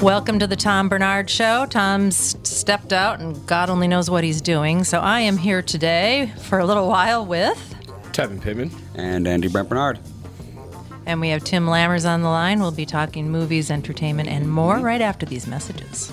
Welcome to the Tom Barnard Show. Tom's stepped out and God only knows what he's doing. So I am here today for a little while with, Tevin Pittman. And Andy Brent Barnard. and we have Tim Lammers on the line. We'll be talking movies, entertainment, and more right after these messages.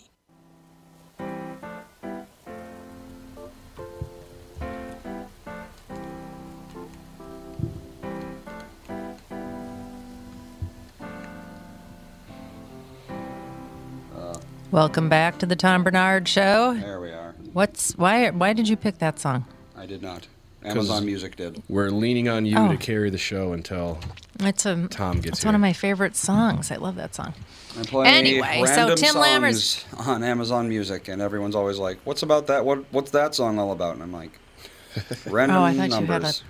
Welcome back to the Tom Barnard Show. There we are. What's why? Why did you pick that song? I did not. Amazon Music did. We're leaning on you Oh. to carry the show until It's a Tom gets It's one of my favorite songs. I love that song. I play Anyway, so random Tim Lammers- songs on Amazon Music, and everyone's always like, "What's about that? What What's that song all about?" And I'm like, "Random Oh, I thought you had numbers."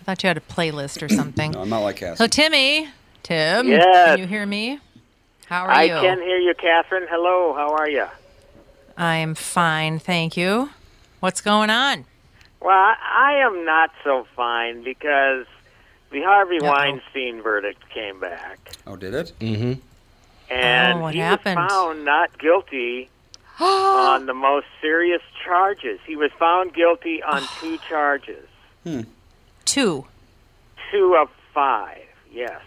I thought you had a playlist or something. No, I'm not like Cassie. So Timmy, Tim, Yes. can you hear me? How are I you? can hear you, Catherine. Hello, how are you? I'm fine, thank you. What's going on? Well, I, I am not so fine because the Harvey Uh-oh. Weinstein verdict came back, oh, did it? Mm-hmm. and Oh, what he happened? was found not guilty on the most serious charges. He was found guilty on two charges, Hmm. Two. two of five. Yes.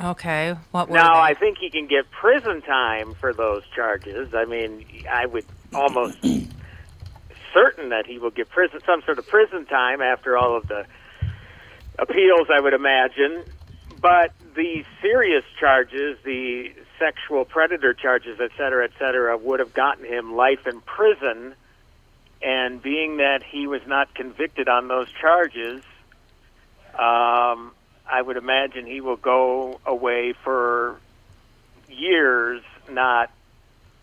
Okay. What were Now, they? I think he can get prison time for those charges. I mean, I would almost certain that he will get prison some sort of prison time after all of the appeals, I would imagine. But the serious charges, the sexual predator charges, et cetera, et cetera, would have gotten him life in prison. And being that he was not convicted on those charges, um, I would imagine he will go away for years, not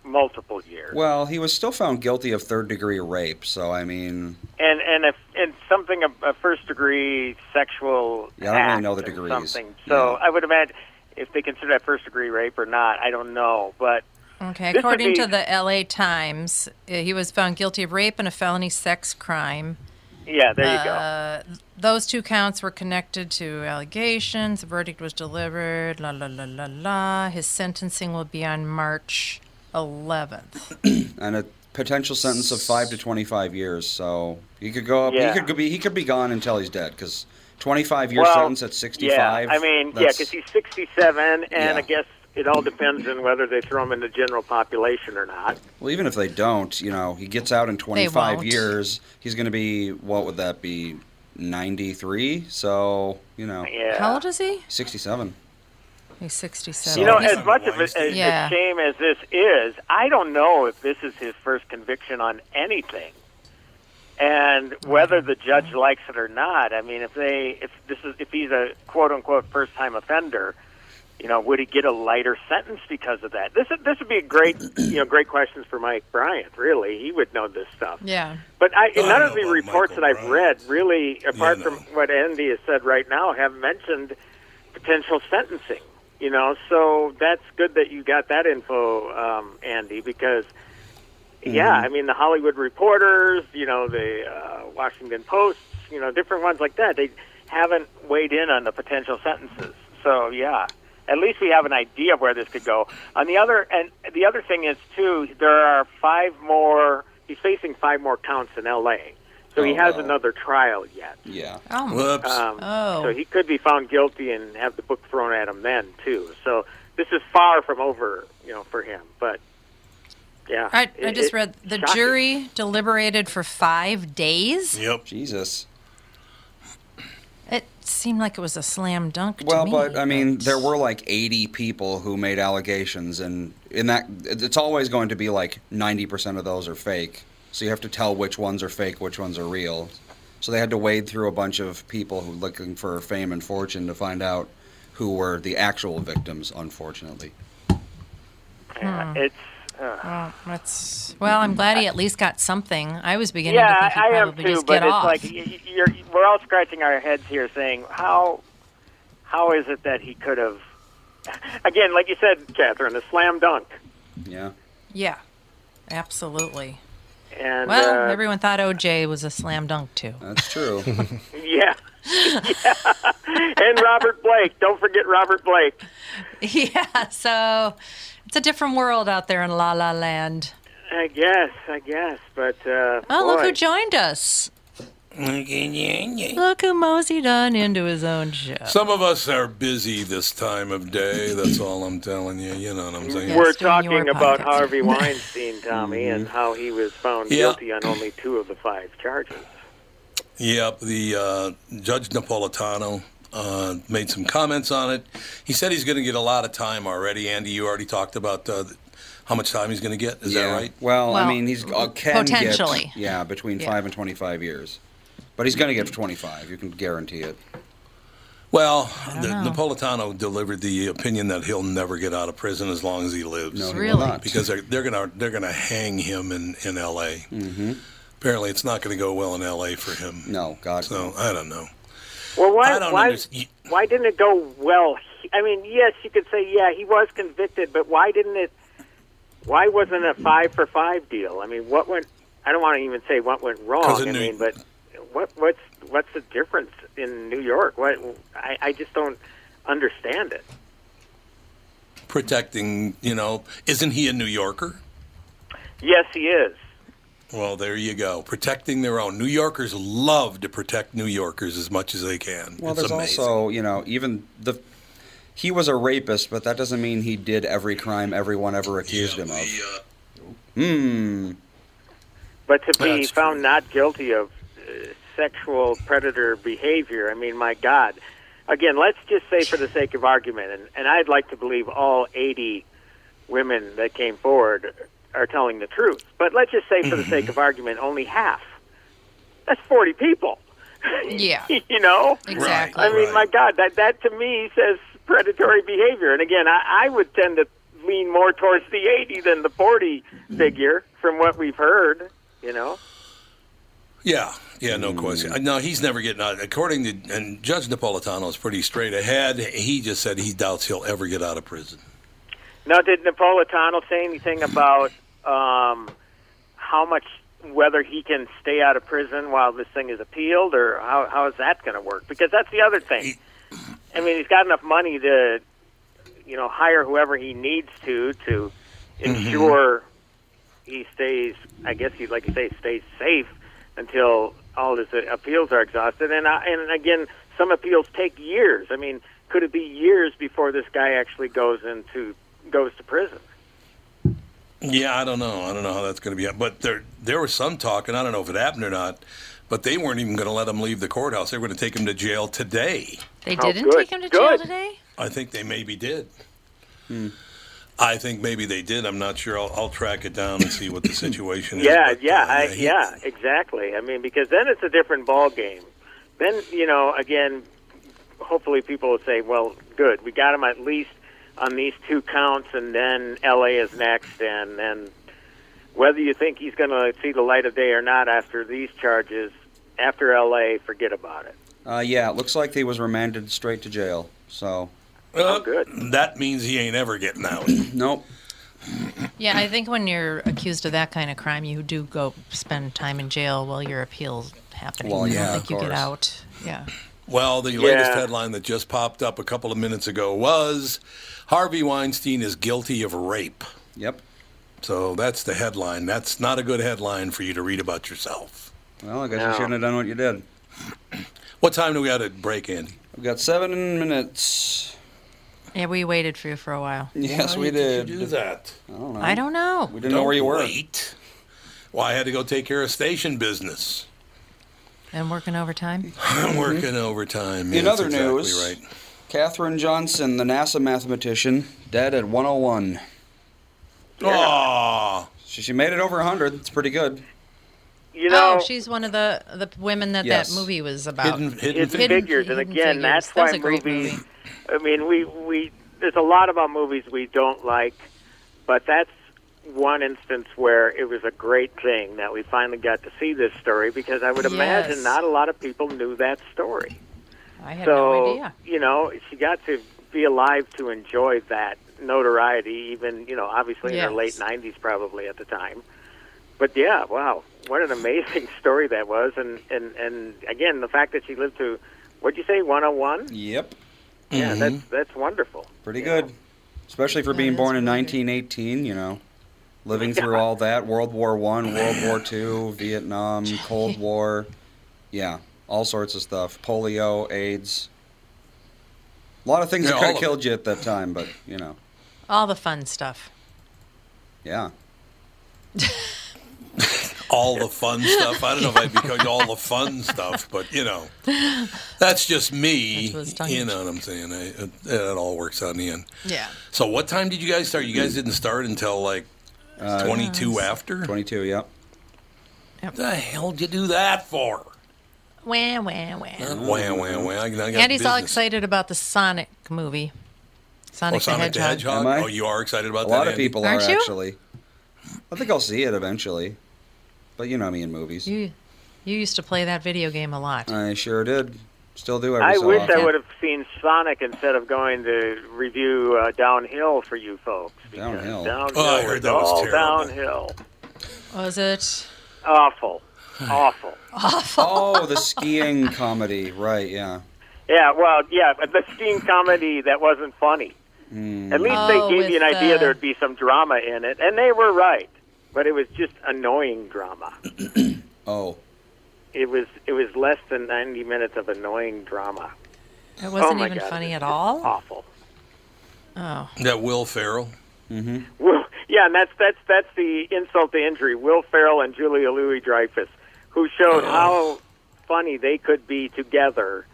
multiple years. Well, he was still found guilty of third degree rape, so I mean, and and if and something a, a first degree sexual Yeah, I don't really act know the or degrees. something. So Yeah. I would imagine if they consider that first degree rape or not, I don't know, but okay. According be- to the L.A. Times, uh, he was found guilty of rape and a felony sex crime. Yeah, there you go. Uh, those two counts were connected to allegations. The verdict was delivered. La la la la la. His sentencing will be on March 11th. and a potential sentence of five to twenty-five years. So he could go up. Yeah. He could be. He could be gone until he's dead. Because twenty-five year well, sentence at sixty-five. Yeah, I mean, yeah, because he's 67, and Yeah. I guess it all depends on whether they throw him in the general population or not. Well, even if they don't, you know, he gets out in 25 years. He's going to be, what would that be, 93? So, you know, Yeah. How old is he? 67. He's 67. You know, He's- as much of a, as Yeah. a shame as this is, I don't know if this is his first conviction on anything. and whether the judge likes it or not. I mean, if they if this is if he's a quote unquote first time offender, you know, would he get a lighter sentence because of that? This is, this would be a great you know great questions for Mike Bryant. Really, he would know this stuff. Yeah. But I, I none know of the reports Michael that I've Bryant. read really, apart Yeah, from what Andy has said right now, have mentioned potential sentencing. You know, so that's good that you got that info, um, Andy, because yeah, I mean the Hollywood Reporters, you know, the uh, Washington Post, you know, different ones like that. They haven't weighed in on the potential sentences. So yeah, at least we have an idea of where this could go. On the other, and the other thing is too, there are five more. He's facing five more counts in L.A. So he Oh, has wow. another trial yet. Yeah. Oh. Whoops. Um, Oh. So he could be found guilty and have the book thrown at him then too. So this is far from over, you know, for him. But yeah, I, I it- just read the shocking. jury deliberated for five days. yep. Jesus. It seemed like it was a slam dunk. to Well, me, but I mean, but- there were like 80 people who made allegations, and in that, it's always going to be like 90% of those are fake. So you have to tell which ones are fake, which ones are real. So they had to wade through a bunch of people who looking for fame and fortune to find out who were the actual victims. Unfortunately, Yeah, hmm. it's. Uh, Well, that's well. I'm glad he at least got something. I was beginning to think he'd I am probably too. just But get it's off. like y- y- you're, we're all scratching our heads here, saying how how is it that he could have? Again, like you said, Catherine, a slam dunk. yeah. yeah, absolutely. And Well, uh, everyone thought OJ was a slam dunk too. That's true. yeah. yeah. and Robert Blake. Don't forget Robert Blake. yeah, so it's a different world out there in La La Land. I guess, I guess, but uh, Oh, look who joined us! Look who moseyed on into his own show. Some of us are busy this time of day. That's all I'm telling you. You know what I'm saying? We're doing talking about. Harvey Weinstein, Tommy, and how he was found Yeah. guilty on only two of the five charges. Yep, the uh, Judge Napolitano uh, made some comments on it. He said he's going to get a lot of time already. Andy, you already talked about uh, how much time he's going to get. Is yeah. that right? Well, I mean, he's uh, can potentially. Get, yeah, between Yeah. five and 25 years, but he's going to get 25. You can guarantee it. Well, the. Napolitano delivered the opinion that he'll never get out of prison as long as he lives. No, he Really? because they're, they're gonna they're gonna hang him in in L.A. Mm-hmm. Apparently, it's not going to go well in L.A. for him. No, God. So I don't know. Well, why? Why? Why didn't it go well? I mean, yes, you could say, yeah, he was convicted, but why didn't it? Why wasn't it a five for five deal? I mean, what went? I don't want to even say what went wrong. I mean, but what what's what's the difference in New York? What I, I just don't understand it. Protecting, you know, isn't he a New Yorker? Yes, he is. Well, there you go. Protecting their own. New Yorkers love to protect New Yorkers as much as they can. Well, it's there's amazing. also, you know, even the. He was a rapist, but that doesn't mean he did every crime everyone ever accused him of. The, uh, Hmm. But to be That's found true. not guilty of uh, sexual predator behavior, I mean, my God. Again, let's just say for the sake of argument, and, and I'd like to believe all 80 women that came forward are telling the truth. But let's just say for the sake of argument, only half. That's 40 people. Yeah, you know? exactly. I mean, Right. my God, that, that to me says predatory behavior. And again, I, I would tend to lean more towards the 80 than the 40 figure from what we've heard, you know? yeah, yeah, no question. Uh, No, he's never getting out. According to and Judge Napolitano is pretty straight ahead. He just said he doubts he'll ever get out of prison. Now, did Napolitano say anything about um, how much, whether he can stay out of prison while this thing is appealed, or how, how is that going to work? Because that's the other thing. I mean, he's got enough money to, you know, hire whoever he needs to to ensure he stays. I guess he'd like you say, stays safe until all his appeals are exhausted. And I, and again, some appeals take years. I mean, could it be years before this guy actually goes into goes to prison? Yeah, I don't know. I don't know how that's going to be. But there, there was some talk, and I don't know if it happened or not. But they weren't even going to let him leave the courthouse. They were going to take him to jail today. They Oh, didn't good, take him to jail today. I think they maybe did. I think maybe they did. I'm not sure. I'll, I'll track it down and see what the situation is. Yeah, but, yeah, uh, I, he- yeah, exactly. I mean, because then it's a different ball game. Then you know, again, hopefully people will say, "Well, good, we got him at least on these two counts, and then L.A. is next, and then whether you think he's going to see the light of day or not after these charges, after L.A., forget about it." Uh, yeah, it looks like he was remanded straight to jail. So, Oh, good. That means he ain't ever getting out. nope. Yeah, I think when you're accused of that kind of crime, you do go spend time in jail while your appeal's happening. Well, I don't yeah, think of you get out. Yeah. Well, the latest Yeah. headline that just popped up a couple of minutes ago was Harvey Weinstein is guilty of rape. Yep. So that's the headline. That's not a good headline for you to read about yourself. Well, I guess No. you shouldn't have done what you did. What time do we got to break, Andy? We've got seven minutes. Yeah, we waited for you for a while. Yes, Why we did. you do that? I don't know. I don't know. We didn't know where you were. Wait. Well, I had to go take care of station business. And working overtime? I'm working overtime. Mm-hmm. In other exactly news, right. Katherine Johnson, the NASA mathematician, dead at 101. Aw. She, she made it over 100. It's pretty good. You know, oh, she's one of the the women that Yes. that movie was about. Hidden, hidden, it's figures. Hidden- figures, and again, Figures. that's That was why a great movies. movie. I mean, we we there's a lot about movies we don't like, but that's one instance where it was a great thing that we finally got to see this story because I would imagine not a lot of people knew that story. I had so no idea. you know, she got to be alive to enjoy that notoriety, even you know, obviously in her late '90s, probably at the time. But yeah, wow, what an amazing story that was, and and and again, the fact that she lived to, what'd you say, 101? Yep. Yeah, Mhm. that's that's wonderful. Pretty You good. know? Especially for That being born in 1918, you know. Living through all that World War One, World War Two, Vietnam, Cold War. Yeah, all sorts of stuff. Polio, AIDS. A lot of things Yeah, that all could of have it. killed you at that time, but, you know. All the fun stuff. Yeah. all the fun stuff. I don't know if I'd be calling all the fun stuff, but you know, that's just me. That's what it's tongue You know what I'm saying? I, it, it all works out in the end. Yeah. So, what time did you guys start? You guys didn't start until like Uh, 22 after. 22, yep. What the hell did you do that for? Wah, wah, wah. Wham, wham, wham. I, I got Andy's all business. excited about the Sonic movie. Sonic, Oh, Sonic the Hedgehog. Am I? Oh, you are excited about A that? A lot of Andy? people Aren't are you? actually. I think I'll see it eventually. But you know me in movies. You, you used to play that video game a lot. I sure did. Still do every I so wish often. I would have seen Sonic instead of going to review uh, Downhill for you folks. Downhill? Downhill Oh, I heard that was all terrible. downhill. Was it? Awful. Awful. Awful. Oh, the skiing comedy. Right, yeah. Yeah, well, yeah, but the skiing comedy that wasn't funny. Mm. At least Oh, they gave you an with, idea there'd be some drama in it, and they were right. But it was just annoying drama. Oh. It was it was less than 90 minutes of annoying drama. It wasn't oh even God, funny at all. Awful. Oh, That Will Ferrell. Hmm. Well, yeah, and that's that's that's the insult to injury. Will Ferrell and Julia Louis Dreyfus, who showed how funny they could be together,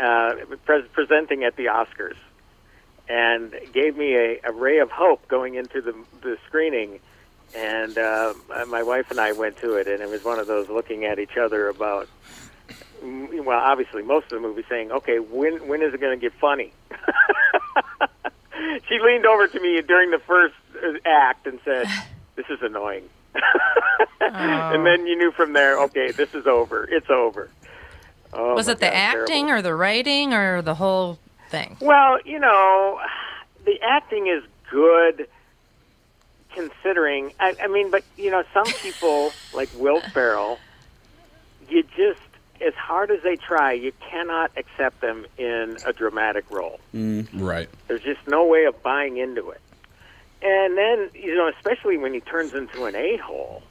uh, pre- presenting at the Oscars, and gave me a, a ray of hope going into the the screening. And uh, my wife and I went to it, and it was one of those looking at each other about. mm, Well, obviously, most of the movie saying, "Okay, when when is it going to get funny?" she leaned over to me during the first uh, act and said, "This is annoying." And oh. then you knew from there, okay, this is over. It's over. Oh, was it the God, acting terrible. or the writing or the whole thing? Well, you know, the acting is good considering. I, I mean, but you know, some people like Will Ferrell, you just as hard as they try, you cannot accept them in a dramatic role. Mm, right. There's just no way of buying into it. And then, you know, especially when he turns into an a-hole,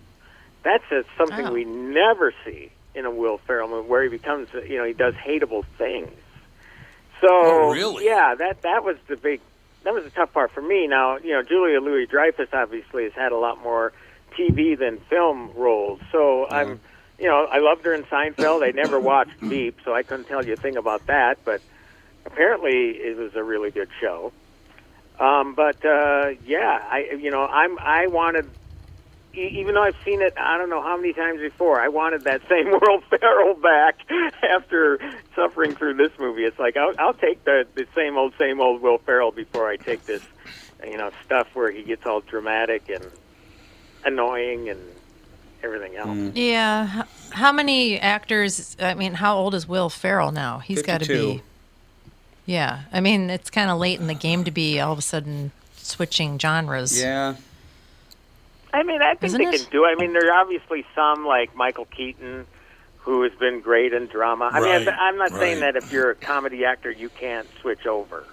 that's a, something Oh. we never see in a Will Ferrell movie, where he becomes, you know, he does hateable things. So, Oh, really? yeah, that that was the big, that was the tough part for me. Now, you know, Julia Louis Dreyfus obviously has had a lot more TV than film roles, so I'm, you know, I loved her in Seinfeld. I never watched Veep, so I couldn't tell you a thing about that, but apparently it was a really good show. Um, but uh, yeah, I you know I'm I wanted e- even though I've seen it I don't know how many times before I wanted that same Will Ferrell back after suffering through this movie. It's like I'll, I'll take the the same old same old Will Ferrell before I take this you know stuff where he gets all dramatic and annoying and everything else. Yeah. H- How many actors? I mean, how old is Will Ferrell now? He's got to be. Yeah. I mean, it's kind of late in the game to be all of a sudden switching genres. Yeah. I mean, I think Isn't they it? can do. I mean, there are obviously some like Michael Keaton, who has been great in drama. I mean, I'm not saying that if you're a comedy actor, you can't switch over.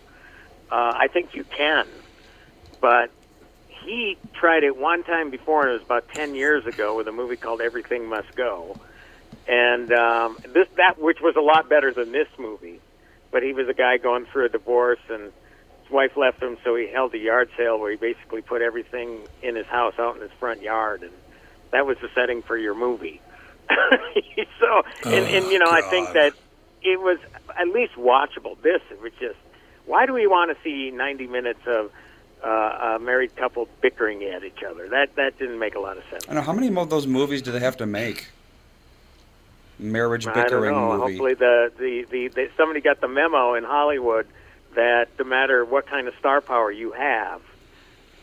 Uh, I think you can, but he tried it one time before, and it was about ten years ago with a movie called Everything Must Go, and um, this that which was a lot better than this movie. But he was a guy going through a divorce, and his wife left him, so he held a yard sale where he basically put everything in his house out in his front yard, and that was the setting for your movie. so, and, and you know, I think that it was at least watchable. This it was just, why do we want to see 90 minutes of uh, a married couple bickering at each other? That that didn't make a lot of sense. I know how many of those movies do they have to make? Marriage I don't bickering know. movie. Hopefully, the, the, the, the somebody got the memo in Hollywood that no matter what kind of star power you have,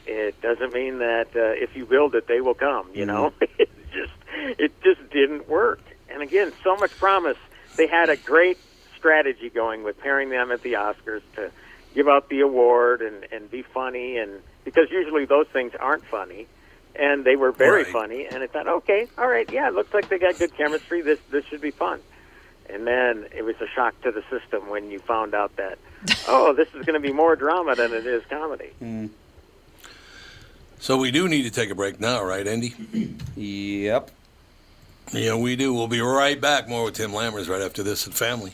it doesn't mean that uh, if you build it, they will come. You know, it just it just didn't work. And again, so much promise. They had a great strategy going with pairing them at the Oscars to give out the award and and be funny, and because usually those things aren't funny. And they were very Right. funny, and I thought, okay, all right, yeah, it looks like they got good chemistry. This this should be fun. And then it was a shock to the system when you found out that, oh, this is going to be more drama than it is comedy. Mm. So we do need to take a break now, right, Andy? Yep. Yeah, we do. We'll be right back. More with Tim Lammers right after this at Family.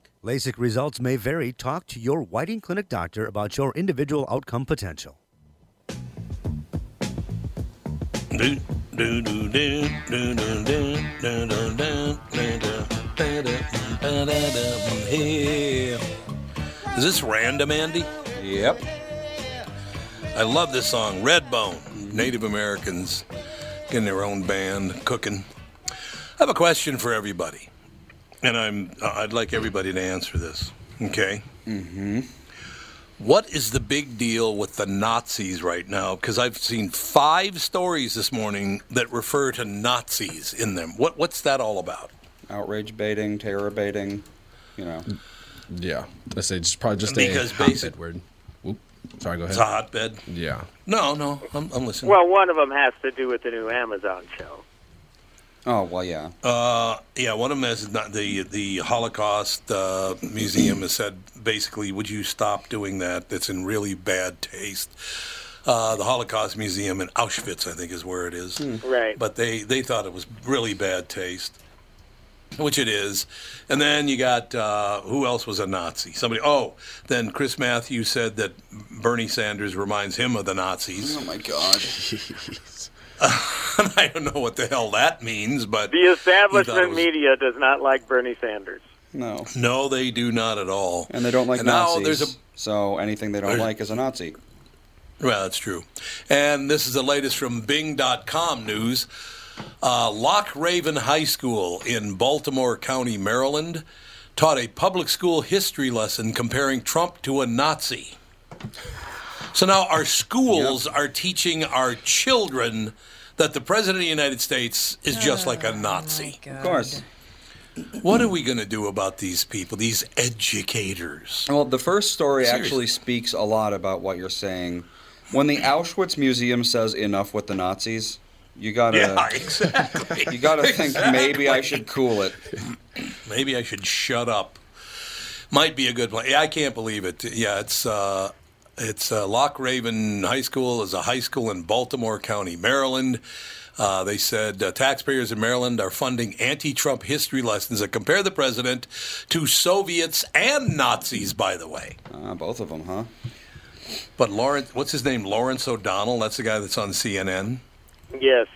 LASIK results may vary. Talk to your Whiting Clinic doctor about your individual outcome potential. Do, do, do, do, do, do, do, do, do, do, do, do. Is this random, Andy? Yep. I love this song, Redbone. Native Americans getting their own band, cooking. I have a question for everybody, and I'm I'd like everybody to answer this. Okay. Mm-hmm. What is the big deal with the Nazis right now? Because I've seen five stories this morning that refer to Nazis in them. What what's that all about? Outrage baiting, terror baiting. You know. Yeah, I say just probably just Because a basic- hotbed word. Whoop. Sorry, go ahead. It's a hotbed. Yeah, No, no, I'm, I'm listening. Well, one of them has to do with the new Amazon show. Oh well, yeah. Uh, yeah, one of them is not the the Holocaust uh, Museum has said basically, would you stop doing that? That's in really bad taste. Uh, the Holocaust Museum in Auschwitz, I think, is where it is. Right. But they they thought it was really bad taste, which it is. And then you got uh, who else was a Nazi? Somebody. Oh, then Chris Matthews said that Bernie Sanders reminds him of the Nazis. Oh my god. I don't know what the hell that means, but The he thought it establishment was- media does not like Bernie Sanders. No. No, they do not at all. And they don't like And now Nazis. there's a- So anything they don't There's- like is a Nazi. Well, that's true. And this is the latest from Bing.com news. Uh, Loch Raven High School in Baltimore County, Maryland, taught a public school history lesson comparing Trump to a Nazi. So now our schools are teaching our children that the President of the United States is just like a Nazi. Of course. What are we going to do about these people, these educators? Well, the first story Seriously. actually speaks a lot about what you're saying. When the Auschwitz Museum says enough with the Nazis, you gotta Yeah, exactly. you gotta think maybe I should cool it. Maybe I should shut up. Might be a good plan. Yeah, I can't believe it. Yeah, it's uh, it's uh, Loch Raven High School is a high school in Baltimore County, Maryland. Uh, they said uh, taxpayers in Maryland are funding anti-Trump history lessons that compare the president to Soviets and Nazis. By the way, Uh, both of them, huh? but Lawrence, what's his name? Lawrence O'Donnell. That's the guy that's on CNN. Yes.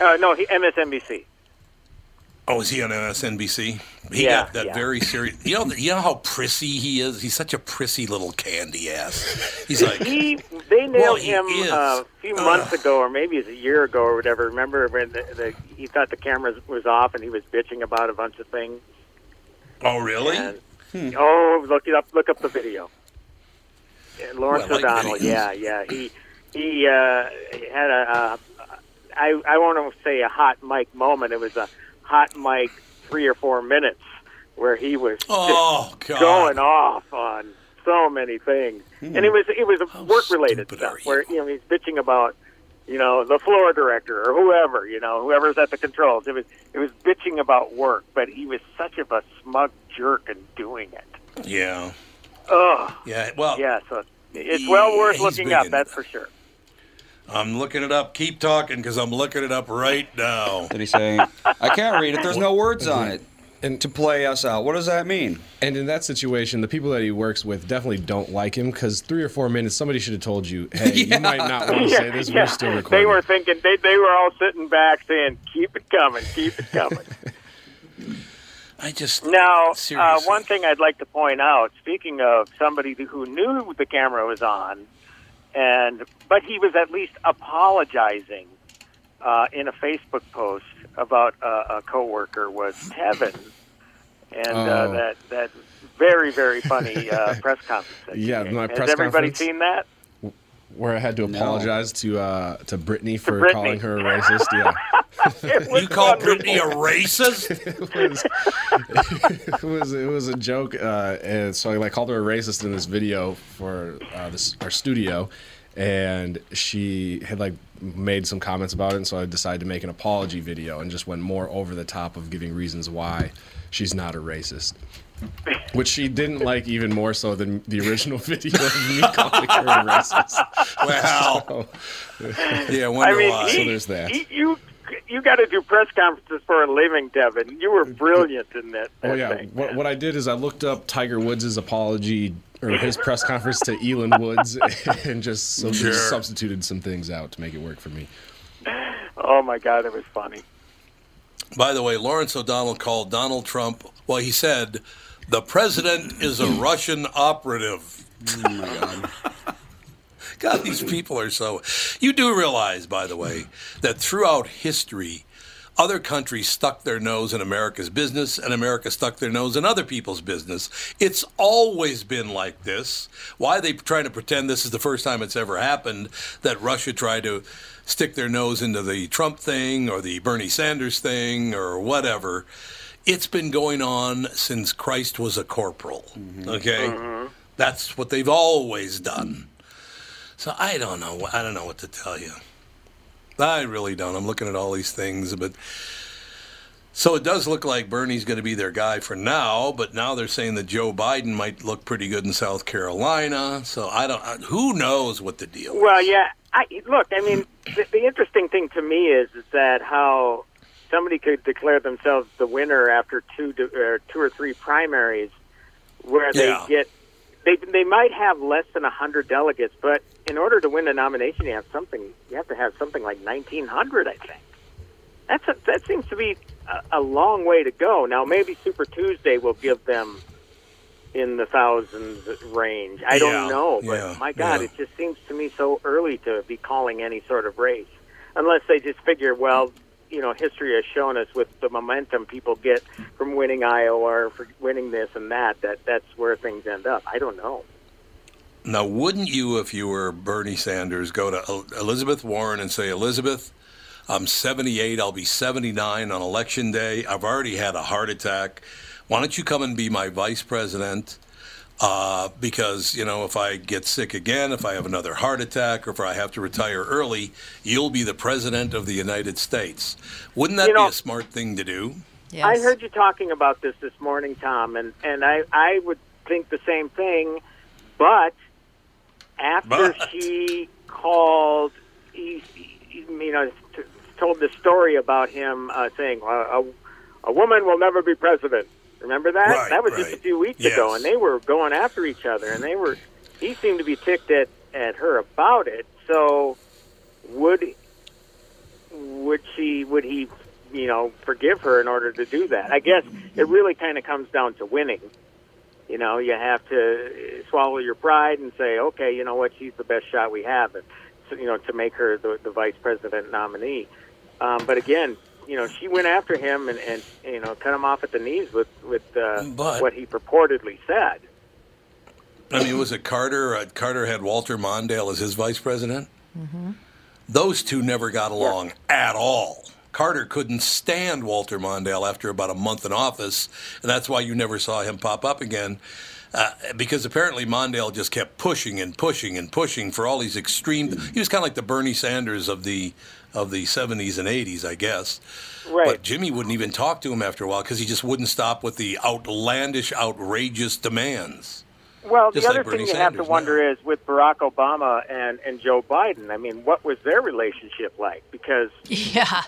Uh, no, he, MSNBC. Oh, is he on MSNBC? He Yeah, got that yeah. very serious. You know, you know how prissy he is. He's such a prissy little candy ass. He's like, He they nailed Well, him uh, a few months ago, or maybe it's a year ago, or whatever. Remember when the, the, he thought the camera was off and he was bitching about a bunch of things. oh really? And, Oh, look it up! Look up the video. And Lawrence Well, like O'Donnell, yeah, yeah, he he uh, had a, uh, I I won't say a hot mic moment. It was a hot mic three or four minutes where he was Oh going off on so many things, and it was it was work related stuff where you know he's bitching about you know the floor director or whoever you know whoever's at the controls. It was it was bitching about work, but he was such of a smug jerk in doing it. Yeah, Oh. yeah. Well, Yeah, so it's well worth looking up. That's that. for sure. I'm looking it up. Keep talking because I'm looking it up right now. Did he say? I can't read it. There's no words on it. And To play us out. What does that mean? and in that situation, the people that he works with definitely don't like him because three or four minutes, somebody should have told you, "Hey, you might not want to say this. We're still recording." They were thinking they they were all sitting back saying, "Keep it coming, keep it coming." I just now, uh, one thing I'd like to point out. Speaking of somebody who knew the camera was on, and but he was at least apologizing uh, in a Facebook post about uh, a coworker was Tevin, and uh, Oh. that that very very funny uh, press conference. Yeah, my Has press everybody conference. seen that? Where I had to No. apologize to uh, to Brittany for Brittany. calling her a racist. Yeah. You call wonderful. Brittany a racist? it was it was it was a joke, uh, and so I like called her a racist in this video for uh, this our studio, and she had like made some comments about it, and so I decided to make an apology video and just went more over the top of giving reasons why she's not a racist. Which she didn't like even more so than the original video of me calling her a racist. Well, So, yeah. I wonder I mean, why. he, So there's that. he- you you got to do press conferences for a living, Devin. You were brilliant in that. Oh yeah. thing. What, what I did is I looked up Tiger Woods' apology or his press conference to Elin Woods and just sub- Sure. substituted some things out to make it work for me. Oh my God, it was funny. By the way, Lawrence O'Donnell called Donald Trump. Well, he said, "The president is a Russian operative." Oh my god. God, these people are so. You do realize, by the way, that throughout history, other countries stuck their nose in America's business, and America stuck their nose in other people's business. It's always been like this. Why are they trying to pretend this is the first time it's ever happened that Russia tried to stick their nose into the Trump thing or the Bernie Sanders thing or whatever? It's been going on since Christ was a corporal. Mm-hmm. Okay? Mm-hmm. That's what they've always done. So I don't know. I don't know what to tell you. I really don't. I'm looking at all these things, but so it does look like Bernie's going to be their guy for now. But now they're saying that Joe Biden might look pretty good in South Carolina. So I don't. I- Who knows what the deal? is. Well, yeah. I look. I mean, the, the interesting thing to me is is that how somebody could declare themselves the winner after two to, or uh, two or three primaries, where they Yeah. get they they might have less than a hundred delegates, but in order to win a nomination, you have something. You have to have something like nineteen hundred, I think. That's a, that seems to be a, a long way to go. Now, maybe Super Tuesday will give them in the thousands range. I Yeah, don't know, but yeah, my God, yeah. it just seems to me so early to be calling any sort of race, unless they just figure, well, you know, history has shown us with the momentum people get from winning Iowa or for winning this and that, that that's where things end up. I don't know. Now, wouldn't you, if you were Bernie Sanders, go to Elizabeth Warren and say, Elizabeth, I'm 78, I'll be 79 on election day. I've already had a heart attack. Why don't you come and be my vice president? Uh, because, you know, if I get sick again, if I have another heart attack, or if I have to retire early, you'll be the president of the United States. Wouldn't that You know- be a smart thing to do? Yes. I heard you talking about this this morning, Tom, and and I I would think the same thing, but after But. she called, he, he, you know, t- told the story about him uh, saying uh, a, a woman will never be president. Remember that? Right, that was just a few weeks Yes. ago, and they were going after each other, and they were. He seemed to be ticked at at her about it. So, would would she would he you know forgive her in order to do that i guess it really kind of comes down to winning you know you have to swallow your pride and say okay you know what she's the best shot we have and you know to make her the, the vice president nominee um, but again you know she went after him and, and you know cut him off at the knees with with uh, But- what he purportedly said I mean, was it Carter? Uh, Carter had Walter Mondale as his vice president. Those two never got along at all. Carter couldn't stand Walter Mondale after about a month in office, and that's why you never saw him pop up again. Uh, because apparently Mondale just kept pushing and pushing and pushing for all these extreme. He was kind of like the Bernie Sanders of the of the 70s and 80s, I guess. Right. But Jimmy wouldn't even talk to him after a while because he just wouldn't stop with the outlandish, outrageous demands. Well, Just the other Bernie thing you have to Sanders wonder is with Barack Obama and, and Joe Biden. I mean, what was their relationship like? Because Yeah.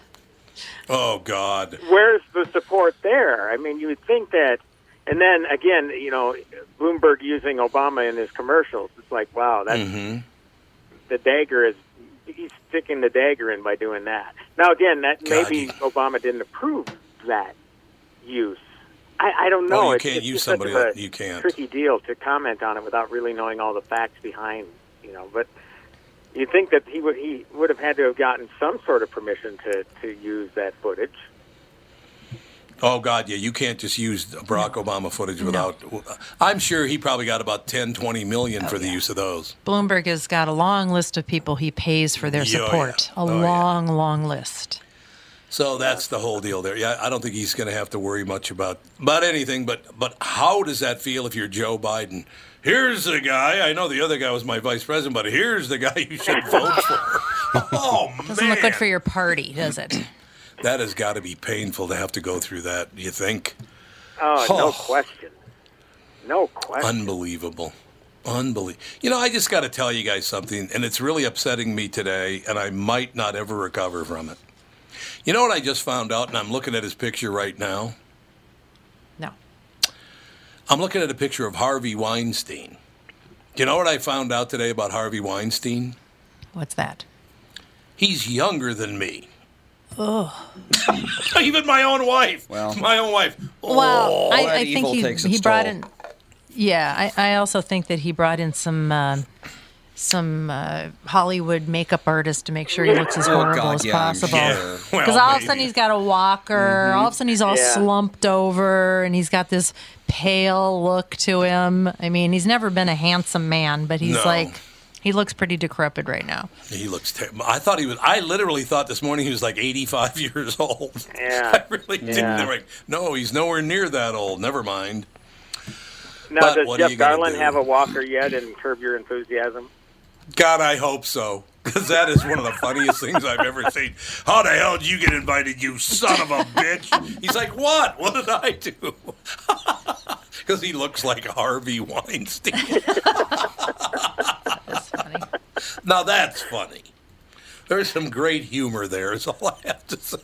Oh God. where's the support there? I mean, you would think that, and then again, you know, Bloomberg using Obama in his commercials. It's like, wow, that's hmm the dagger is he's sticking the dagger in by doing that. Now, again, that God, maybe Obama didn't approve that use. I, I don't know. Oh, you can't it's use such somebody like- you can't. Tricky deal to comment on it without really knowing all the facts behind. You know, but you think that he would he would have had to have gotten some sort of permission to to use that footage. Oh God, yeah, you can't just use Barack Obama footage without. I'm sure he probably got about 10, 20 million oh, for the use of those. Bloomberg has got a long list of people he pays for their oh, Yeah, oh, support. yeah. A Oh, yeah. long, long list. So that's the whole deal there. Yeah, I don't think he's going to have to worry much about about anything. But but how does that feel if you're Joe Biden? Here's the guy. I know the other guy was my vice president, but here's the guy you should vote for. Oh man, Doesn't look good for your party, does it? that has got to be painful to have to go through that. You think? Oh, Oh. no question. No question. Unbelievable. Unbelievable. You know, I just got to tell you guys something, and it's really upsetting me today, and I might not ever recover from it. You know what I just found out, and I'm looking at his picture right now? No. I'm looking at a picture of Harvey Weinstein. Do you know what I found out today about Harvey Weinstein? What's that? He's younger than me. Oh. Even my own wife. Well. my own wife. Well, I, I think he, he brought in. Yeah, I, I also think that he brought in some uh, some uh, Hollywood makeup artist to make sure he looks as Oh, horrible God, as yeah, possible. Yeah, sure. well, Because all of a sudden he's got a walker. All of a sudden he's all Yeah. slumped over, and he's got this pale look to him. I mean, he's never been a handsome man, but he's No. like, he looks pretty decrepit right now. He looks terrible. I thought he was. I literally thought this morning he was like 85 years old. Yeah. I really didn't. Yeah. Like, no, he's nowhere near that old. Never mind. Now, But does what Jeff you Garlin do? have a walker yet in Curb Your Enthusiasm? God, I hope so. Because that is one of the funniest things I've ever seen. How the hell did you get invited, you son of a bitch? He's like, what? What did I do? Because he looks like Harvey Weinstein. That's funny. now that's funny. There's some great humor there, is all I have to say.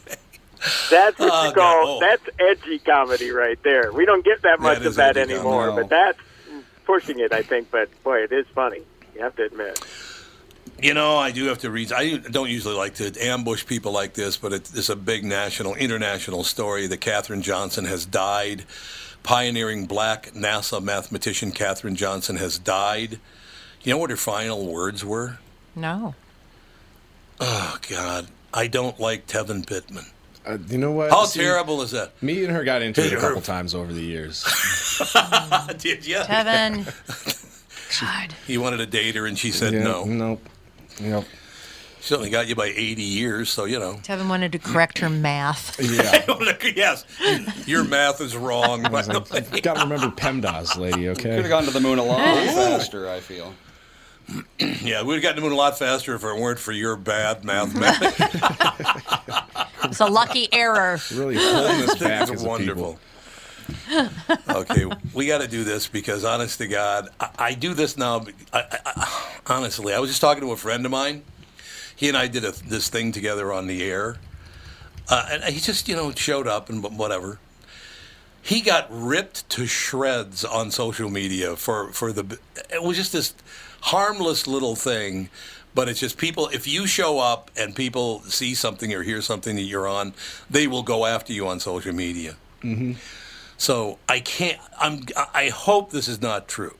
That's what Oh, you uh, call God. Oh. that's edgy comedy right there. We don't get that much That of that edgy anymore, comedy. but that's pushing it, I think. But boy, it is funny. You have to admit. You know, I do have to read. I don't usually like to ambush people like this, but it, it's a big national, international story that Katherine Johnson has died. Pioneering black NASA mathematician Katherine Johnson has died. You know what her final words were? No. Oh, God. I don't like Tevin Pittman. Uh, you know what? How See, terrible is that? Me and her got into it a couple times over the years. Did you? Kevin. God. You wanted to date her, and she said Yeah, no. Nope. Nope. She only got you by 80 years, so, you know. Tevin wanted to correct her math. Yeah. yes, your math is wrong, by the way. Got to remember PEMDAS, lady. Okay? Could have gone to the moon a lot faster. I feel. Yeah, we'd have gotten to the moon a lot faster if it weren't for your bad mathematics. It's a lucky error. Really holding us back It's wonderful. people. Okay, we got to do this because, honest to God, I, I do this now. I, I, honestly, I was just talking to a friend of mine. He and I did a, this thing together on the air, uh, and he just, you know, showed up and whatever. He got ripped to shreds on social media for for the. It was just this harmless little thing, but it's just people. If you show up and people see something or hear something that you're on, they will go after you on social media. So I can't. I'm. I hope this is not true.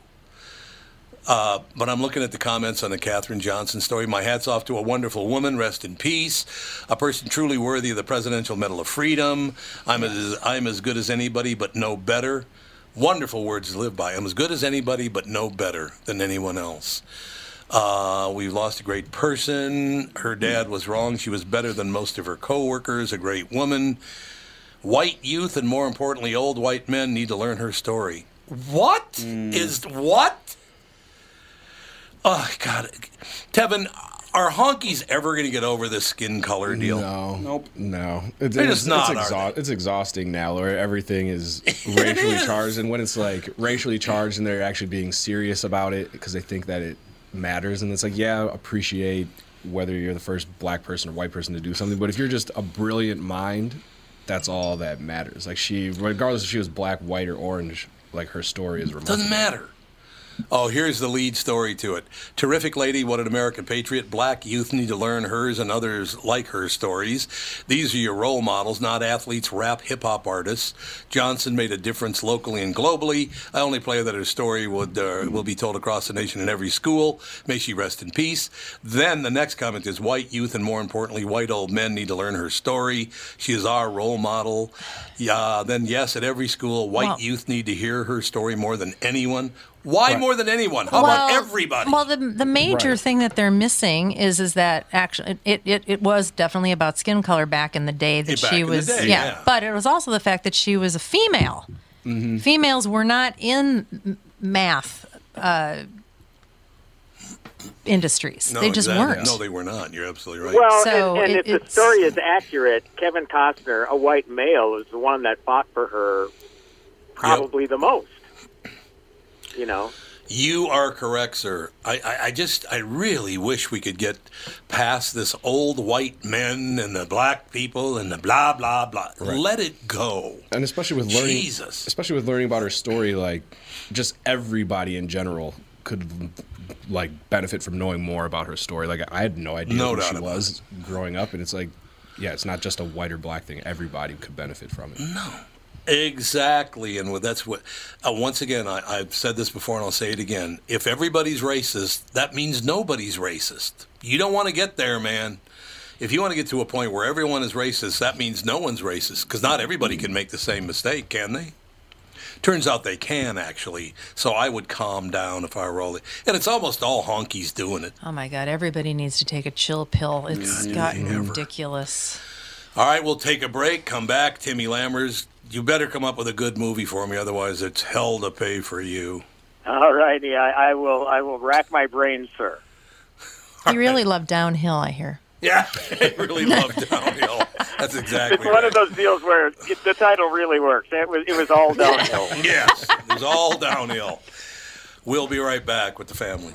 Uh, but I'm looking at the comments on the Katherine Johnson story. My hat's off to a wonderful woman. Rest in peace. A person truly worthy of the Presidential Medal of Freedom. I'm as I'm as good as anybody, but no better. Wonderful words to live by. I'm as good as anybody, but no better than anyone else. Uh, we lost a great person. Her dad was wrong. She was better than most of her coworkers. A great woman. White youth and more importantly, old white men need to learn her story. What hmm. is what? Oh God, Tevin, are honkies ever going to get over this skin color deal? No. Nope. No. It's, They're it's, just not, It's, are exha- it's exhausting now, where everything is racially charged, and when it's like racially charged, and they're actually being serious about it because they think that it matters, and it's like, yeah, appreciate whether you're the first black person or white person to do something, but if you're just a brilliant mind, that's all that matters. Like she, regardless if she was black, white, or orange, like her story is remarkable. Doesn't matter. Oh, here's the lead story to it. Terrific lady, what an American patriot. Black youth need to learn hers and others like her stories. These are your role models, not athletes, rap, hip hop artists. Johnson made a difference locally and globally. I only pray that her story would uh, will be told across the nation in every school. May she rest in peace. Then the next comment is white youth and more importantly, white old men need to learn her story. She is our role model. Yeah. Then yes, at every school, white Well- youth need to hear her story more than anyone. Why Right. more than anyone? How about everybody? Well, the the major Right. thing that they're missing is is that actually it, it, it was definitely about skin color back in the day that back she in the was day, yeah. but it was also the fact that she was a female. Mm-hmm. Females were not in math uh, industries. no, they just exactly. weren't. No, they were not. You're absolutely right. Well, So and, and it- if the story is accurate, Kevin Costner, a white male, is the one that fought for her probably the most. You know, You are correct, sir. I, I, I just, I really wish we could get past this old white men and the black people and the blah blah blah. Let it go. and especially with learning Jesus. especially with learning about her story like just everybody in general could like benefit from knowing more about her story like i had no idea No who she about was growing up and it's like yeah it's not just a white or black thing everybody could benefit from it Exactly, and that's what. Uh, once again, I, I've said this before, and I'll say it again. If everybody's racist, that means nobody's racist. You don't want to get there, man. If you want to get to a point where everyone is racist, that means no one's racist, because not everybody can make the same mistake, can they? Turns out they can actually. So I would calm down if I were all. And it's almost all honkies doing it. Oh my God! Everybody needs to take a chill pill. It's gotten ridiculous. All right, we'll take a break. Come back, Timmy Lammers. You better come up with a good movie for me, otherwise it's hell to pay for you. all righty, I, I will. I will rack my brain, sir. You really love downhill, I hear. Yeah, I really love downhill. That's exactly It's one right. of those deals where it, the title really works. It was it was all downhill. Yes, it was all downhill. We'll be right back with the family.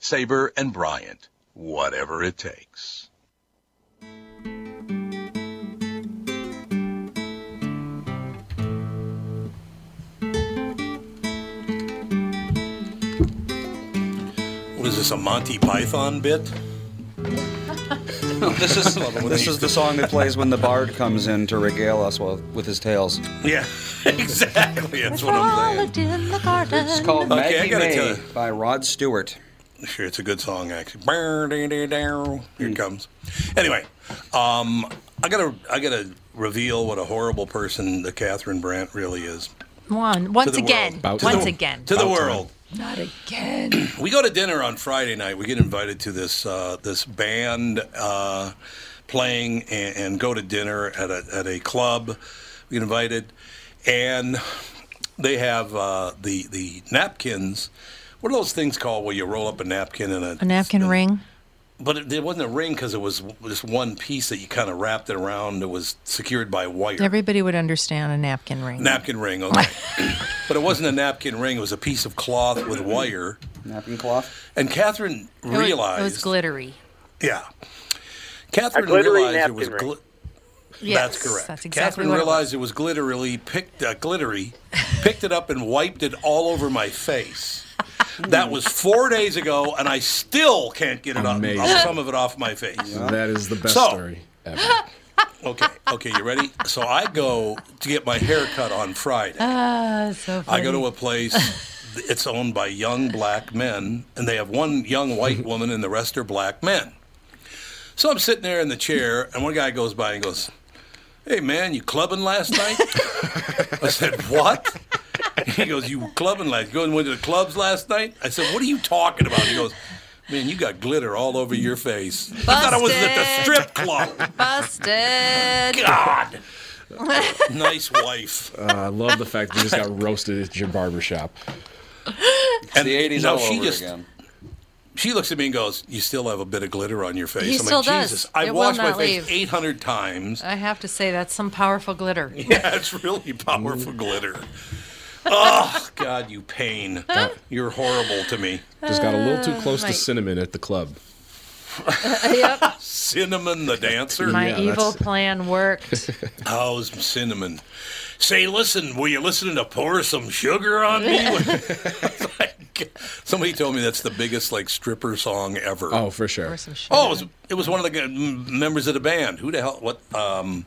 Sabre and Bryant, whatever it takes. What is this, a Monty Python bit? this is this is the song that plays when the bard comes in to regale us with, with his tales. Yeah, exactly. That's what I'm saying. in the garden. It's called Okay, Maggie May you. by Rod Stewart. Sure, it's a good song actually. Here it comes. Anyway, um, I gotta I gotta reveal what a horrible person the Catherine Brandt really is. One. Once again. Once time. again. To the About time. world. Not again. We go to dinner on Friday night. We get invited to this uh, this band uh, playing and, and go to dinner at a at a club. We get invited, and they have uh, the the napkins. What are those things called where you roll up a napkin in a A napkin ring. But it, it wasn't a ring because it was this one piece that you kind of wrapped it around. It was secured by wire. Everybody would understand a napkin ring. napkin ring, okay. but it wasn't a napkin ring. It was a piece of cloth with wire. Napkin cloth. And Catherine It was- realized, It was glittery. yeah. Catherine glittery realized it was. napkin ring. Gli- Yes, that's correct. That's exactly Catherine what it realized it was glitterily picked, uh, glittery, picked it up and wiped it all over my face. That was four days ago, and I still can't get it off, Amazing. some of it off my face. That is the best So- story ever. Okay, okay, you ready? So I go to get my hair cut on Friday. Ah, so I go to a place. It's owned by young black men, and they have one young white woman, and the rest are black men. So I'm sitting there in the chair, and one guy goes by and goes, "Hey man, you clubbing last night?" I said, "What?" He goes, "You clubbing last? You going went to the clubs last night?" I said, "What are you talking about?" He goes. Man, you got glitter all over your face. I thought I was at the strip club. Busted. God. nice wife. Uh, I love the fact that you just got roasted at your barber shop. And the 80s no, all she over just again. she looks at me and goes, "You still have a bit of glitter on your face." He I'm still like, does. Jesus, I've It washed my not face leave. 800 times. I have to say that's some powerful glitter. yeah, it's really powerful glitter. Oh God, you pain! You're horrible to me. Just got a little too close my- to cinnamon at the club. yep. Cinnamon the dancer. My Yeah, evil that's- plan worked. How's cinnamon? Say, listen, were you listening to pour some sugar on me? It's like- somebody told me that's the biggest like stripper song ever. Oh, for sure. Or some sugar. Oh, it was, it was one of the g- m- members of the band. Who the hell? What? Um,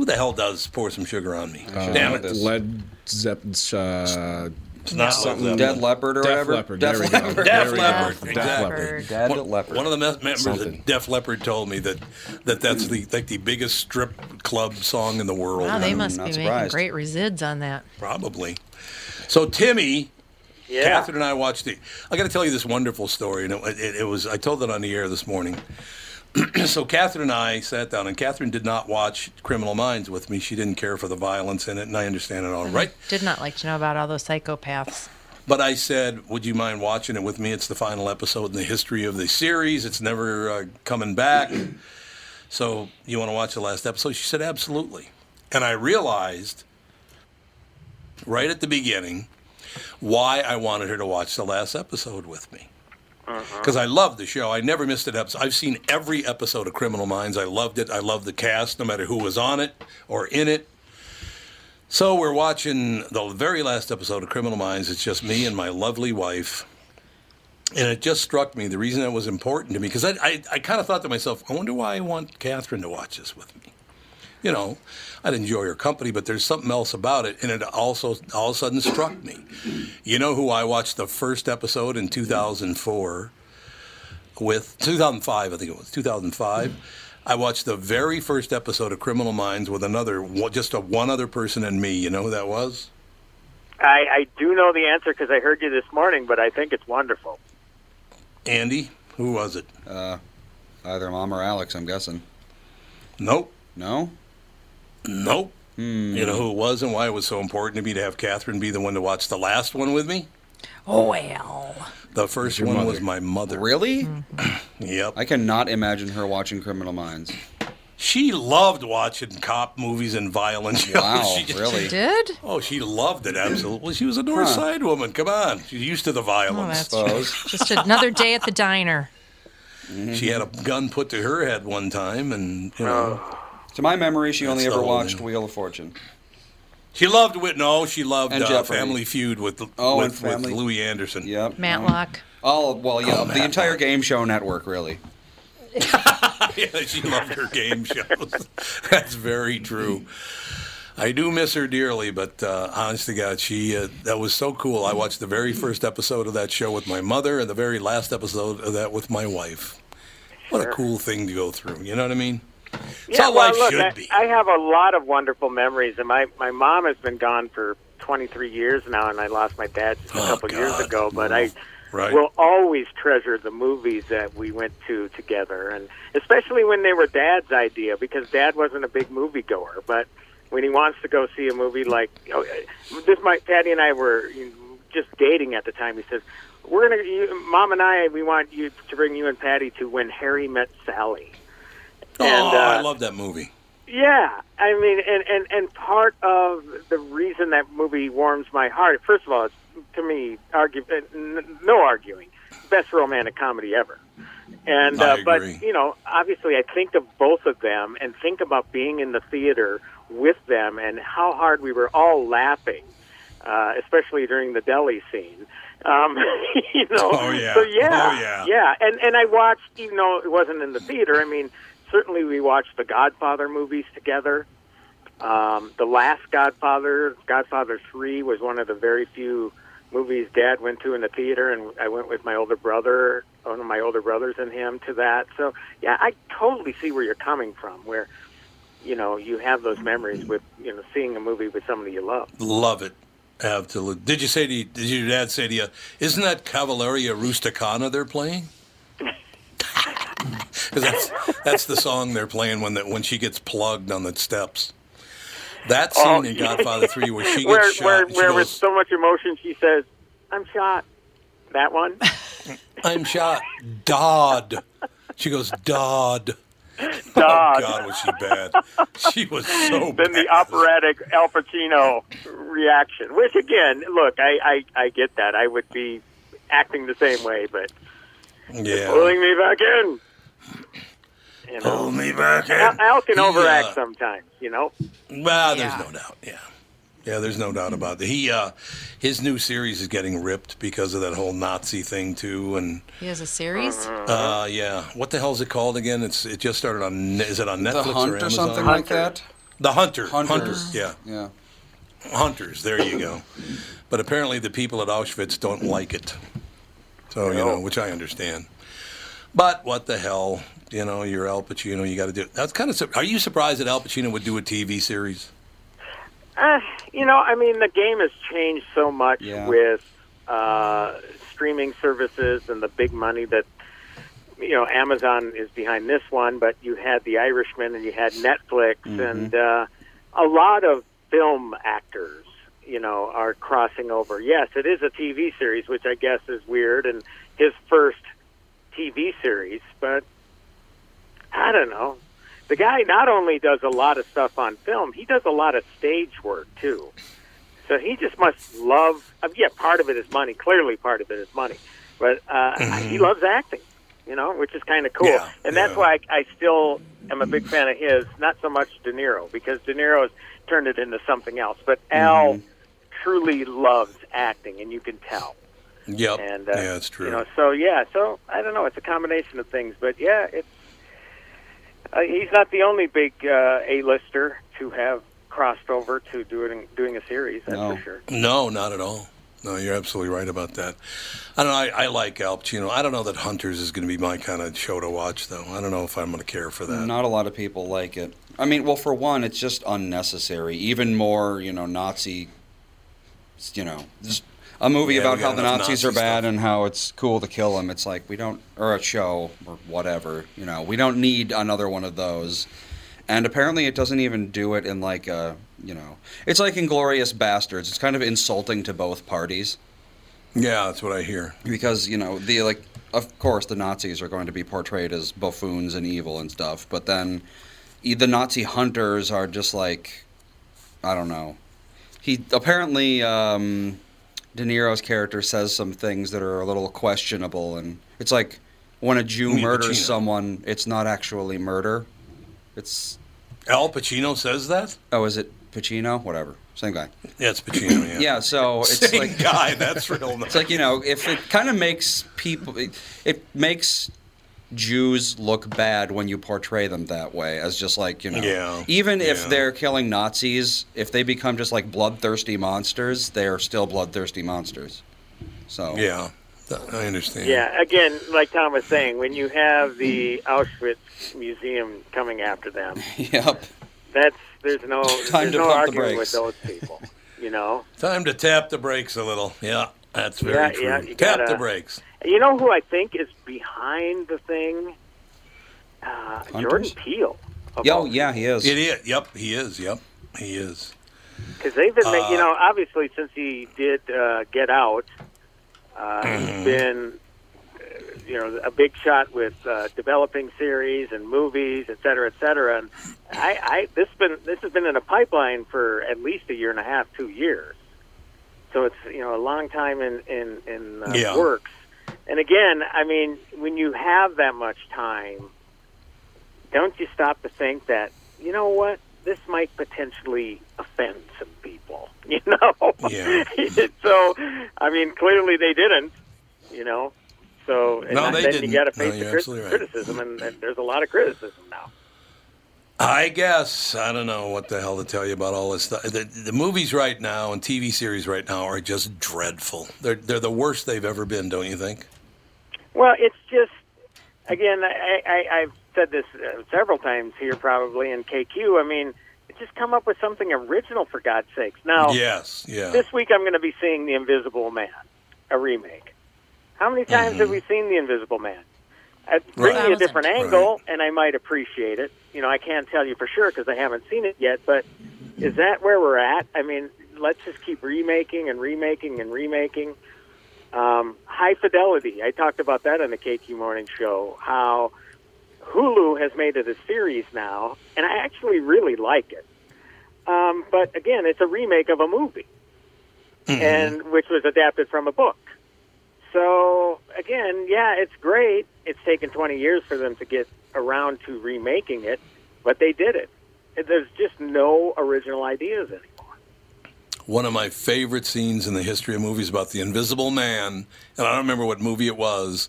who the hell does pour some sugar on me? Damn it! Led Zeppelin. Uh, It's not Something- Led Dead Leopard or Def whatever. Leppard. Def there we go. Leppard. There Def we go. Def exactly. Leppard. Dead One- Leopard. One of the me- members Something. of Def Leppard told me that, that that's the like the biggest strip club song in the world. Wow, they I'm must not be surprised. making great resids on that. Probably. So Timmy, Yeah. Catherine and I watched the. I got to tell you this wonderful story, and it, it, it was. I told it on the air this morning. so Catherine and I sat down, and Catherine did not watch Criminal Minds with me. She didn't care for the violence in it, and I understand it all right. Did not like to know about all those psychopaths. But I said, "Would you mind watching it with me? It's the final episode in the history of the series. It's never uh, coming back. So you want to watch the last episode?" She said, "Absolutely." And I realized right at the beginning why I wanted her to watch the last episode with me. Uh-huh. Because I love the show. I never missed an episode. I've seen every episode of Criminal Minds. I loved it. I loved the cast, no matter who was on it or in it. So we're watching the very last episode of Criminal Minds. It's just me and my lovely wife. And it just struck me the reason it was important to me, because I, I, I kind of thought to myself, I wonder why I want Catherine to watch this with me. You know, I'd enjoy your company, but there's something else about it. And it also all of a sudden struck me. You know who I watched the first episode in 2004 with? 2005, I think it was. 2005. I watched the very first episode of Criminal Minds with another, one- just a one other person and me. You know who that was? I, I do know the answer because I heard you this morning, but I think it's wonderful. Andy. Who was it? Uh, either Mom or Alex, I'm guessing. Nope. No? Nope. Hmm. You know who it was and why it was so important to me to have Catherine be the one to watch the last one with me? Oh well. The first one mother. was my mother. Really? Yep. I cannot imagine her watching Criminal Minds. She loved watching cop movies and violent shows. Wow, She just- really? Did? Oh, she loved it absolutely. She was a North Huh. Side woman. Come on, she's used to the Oh, violence. that's true. Just another day at the diner. she had a gun put to her head one time, and you know, oh. To my memory, she only ever watched thing. Wheel of Fortune. she loved Whit. No, she loved And uh, Family Feud with Oh, with, and Family- with Louie Anderson. Yep. Matlock. Oh, well, yeah, Oh, the entire game show network, really. yeah, she loved her game shows. That's very true. I do miss her dearly, but uh, honest to God, she uh, that was so cool. I watched the very first episode of that show with my mother, and the very last episode of that with my wife. What a cool thing to go through. You know what I mean? How well, life look, should I, be. I have a lot of wonderful memories, and my my mom has been gone for 23 years now, and I lost my dad just a Oh, couple years ago. But I mm-hmm. Right. will always treasure the movies that we went to together, and especially when they were Dad's idea, because Dad wasn't a big movie goer, but when he wants to go see a movie like oh, this, my Patty and I were just dating at the time. He says, "We're gonna, you, Mom and I, we want you to bring you and Patty to When Harry Met Sally." Oh, uh, I love that movie. Yeah, I mean, and, and and part of the reason that movie warms my heart, first of all, it's to me, argue, uh, n- no arguing, best romantic comedy ever. And uh, but you know, obviously, I think of both of them and think about being in the theater with them and how hard we were all laughing, uh, especially during the deli scene. Um, you know, Oh, yeah. so yeah, Oh, yeah. yeah, and and I watched, even though it wasn't in the theater. I mean, certainly we watched the Godfather movies together. Um, the last Godfather, Godfather Three, was one of the very few movies Dad went to in the theater, and I went with my older brother, one of my older brothers, and him to that. So yeah, I totally see where you're coming from. Where you know you have those memories with you know seeing a movie with somebody you love. Love it. Absolutely. Did you say to you, did your dad say to you, isn't that Cavalleria Rusticana they're playing? Because that's, that's the song they're playing when, the, when she gets plugged on the steps. That oh. scene Oh, in Godfather 3 where she gets where shot. where where with so much emotion she says, "I'm shot." That one. I'm shot. Dodd. She goes, Dodd. Dodd. Oh, God, was she bad. She was so then the operatic Al Pacino reaction. Which again, look, I, I I get that. I would be acting the same way, but Yeah. pulling me back in. You know, Pull me back in. Al, Al can He, overact uh, sometimes. You know. Well, there's no doubt. Yeah, yeah. There's no doubt about that. He, uh, his new series is getting ripped because of that whole Nazi thing too, and He has a series. Uh, yeah. What the hell is it called again? It's it just started on. Is it on Netflix The or Hunt Amazon? or something like that? The Hunter. Hunter. Hunter. Yeah. Yeah. Hunters. There you go. But apparently, the people at Auschwitz don't like it. So you know, which I understand. But what the hell? You know, you're Al Pacino. You got to do. it. That's kind of. su- Are you surprised that Al Pacino would do a TV series? Uh, you know, I mean, the game has changed so much Yeah. with uh, streaming services and the big money that you know Amazon is behind this one, but you had The Irishman and you had Netflix and uh, a lot of film actors. You know, are crossing over. Yes, it is a TV series, which I guess is weird, and his first TV series, but I don't know. The guy not only does a lot of stuff on film, he does a lot of stage work too. So he just must love. Uh, yeah, part of it is money. Clearly, part of it is money, but uh, he loves acting. You know, which is kind of cool, Yeah, and that's yeah. why I, I still am a big fan of his. Not so much De Niro because De Niro's turned it into something else, but Al truly loves acting, and you can tell. Yep. And uh, yeah, it's true. You know, so yeah, so I don't know. It's a combination of things, but yeah, it's uh, he's not the only big uh, A-lister to have crossed over to doing doing a series. That's No. for sure. No, not at all. No, you're absolutely right about that. I don't know. I, I like Al Pacino. I don't know that Hunters is going to be my kind of show to watch, though. I don't know if I'm going to care for that. Not a lot of people like it. I mean, well, for one, it's just unnecessary. Even more, you know, Nazi. You know, just a movie Yeah, about how the Nazis Nazi are bad stuff. and how it's cool to kill them. It's like we don't, or a show or whatever. You know, we don't need another one of those. And apparently, it doesn't even do it in like a, you know, it's like Inglourious Basterds. It's kind of insulting to both parties Yeah, that's what I hear. because you know the like of course the Nazis are going to be portrayed as buffoons and evil and stuff, but then the Nazi hunters are just like I don't know. He apparently um, De Niro's character says some things that are a little questionable, and it's like when a Jew mean murders Pacino. someone, it's not actually murder. It's Al Pacino says that? oh, is it Pacino? Whatever, same guy. Yeah, it's Pacino, yeah. Yeah, so it's Same like guy. That's real nice. It's like you know, if it kind of makes people, it, it makes Jews look bad when you portray them that way, as just like you know, Yeah, even if yeah. they're killing Nazis, if they become just like bloodthirsty monsters, they are still bloodthirsty monsters. So Yeah, I understand. Yeah, again, like Tom was saying, when you have the Auschwitz Museum coming after them, yep, that's there's no Time there's to no pump the arguing with those people. You know, Time to tap the brakes a little. Yeah, that's very Yeah, true. yeah, tap gotta- the brakes. You know who I think is behind the thing? Uh, Jordan Peele. of yo, yeah, he is. It is. Yep, he is. Yep, he is. Because they've been, ma- you Uh, know, obviously since he did uh, Get Out, uh, Mm-hmm. he's been, uh, you know, a big shot with uh, developing series and movies, et cetera, et cetera. And I, I, this been this has been in a pipeline for at least a year and a half, two years. So it's you know a long time in in in uh, Yeah. works. And again, I mean, when you have that much time, don't you stop to think that you know what this might potentially offend some people you know Yeah. so i mean clearly they didn't you know so and No, they then didn't. you got to face you're the crit- right. criticism and, and there's a lot of criticism now I guess I don't know what the hell to tell you about all this stuff. The, the movies right now and TV series right now are just dreadful. They're they're the worst they've ever been, don't you think? Well it's just again i, I i've said this uh, several times here probably in kq i mean just come up with something original for god's sakes now Yes. Yeah. This week I'm going to be seeing The Invisible Man, a remake. How many times have we seen The Invisible Man? Uh, bring me a different angle, and I might appreciate it. You know, I can't tell you for sure because I haven't seen it yet. But is that where we're at? I mean, let's just keep remaking and remaking and remaking. Um, high fidelity. I talked about that on the KQ Morning Show. How Hulu has made it a series now, and I actually really like it. Um, but again, it's a remake of a movie, and which was adapted from a book. So again, yeah, it's great. It's taken 20 years for them to get around to remaking it, but they did it. There's just no original ideas anymore. One of my favorite scenes in the history of movies about the Invisible Man, and I don't remember what movie it was,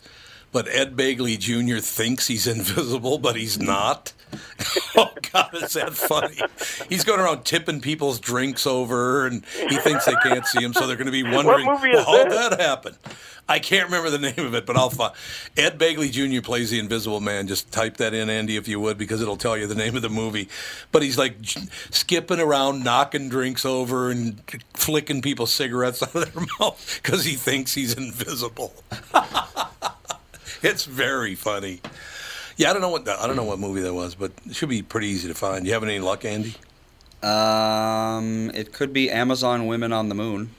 but Ed Begley Jr. thinks he's invisible, but he's not. oh God, is that funny? He's going around tipping people's drinks over, and he thinks they can't see him, so they're going to be wondering, well, how'd that happen? I can't remember the name of it, but I'll find. Ed Begley Jr. plays the Invisible Man. Just type that in, Andy, if you would, because it'll tell you the name of the movie. But he's like skipping around, knocking drinks over, and flicking people's cigarettes out of their mouth because he thinks he's invisible. it's very funny. Yeah, I don't know what I don't know what movie that was, but it should be pretty easy to find. You having any luck, Andy? Um, it could be Amazon Women on the Moon,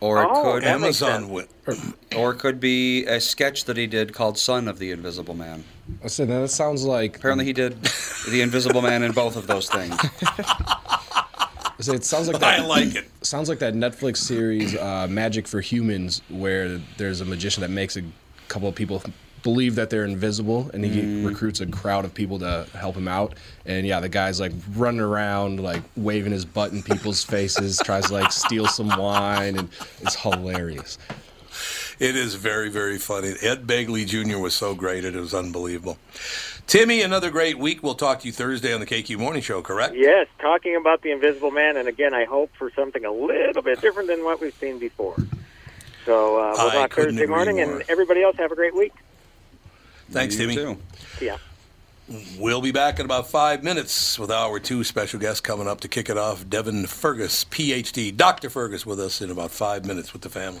or it Oh, could Amazon. sense. Wi- or it could be a sketch that he did called "Son of the Invisible Man." I said that sounds like Apparently, he did the Invisible Man in both of those things. I said it sounds like I that. like it. Sounds like that Netflix series uh, Magic for Humans, where there's a magician that makes a couple of people believe that they're invisible, and he recruits a crowd of people to help him out. And yeah, the guy's like running around, like waving his butt in people's faces, tries to like steal some wine, and it's hilarious. It is very, very funny. Ed Begley Jr. was so great; it was unbelievable. Timmy, another great week. We'll talk to you Thursday on the KQ Morning Show. Correct? Yes, talking about the Invisible Man, and again, I hope for something a little bit different than what we've seen before. So uh, we'll talk Thursday morning, more. and everybody else have a great week. Thanks, You Timmy. too. See ya. We'll be back in about five minutes with our two special guests coming up to kick it off. Devin Fergus, PhD, Dr. Fergus, with us in about five minutes with the family.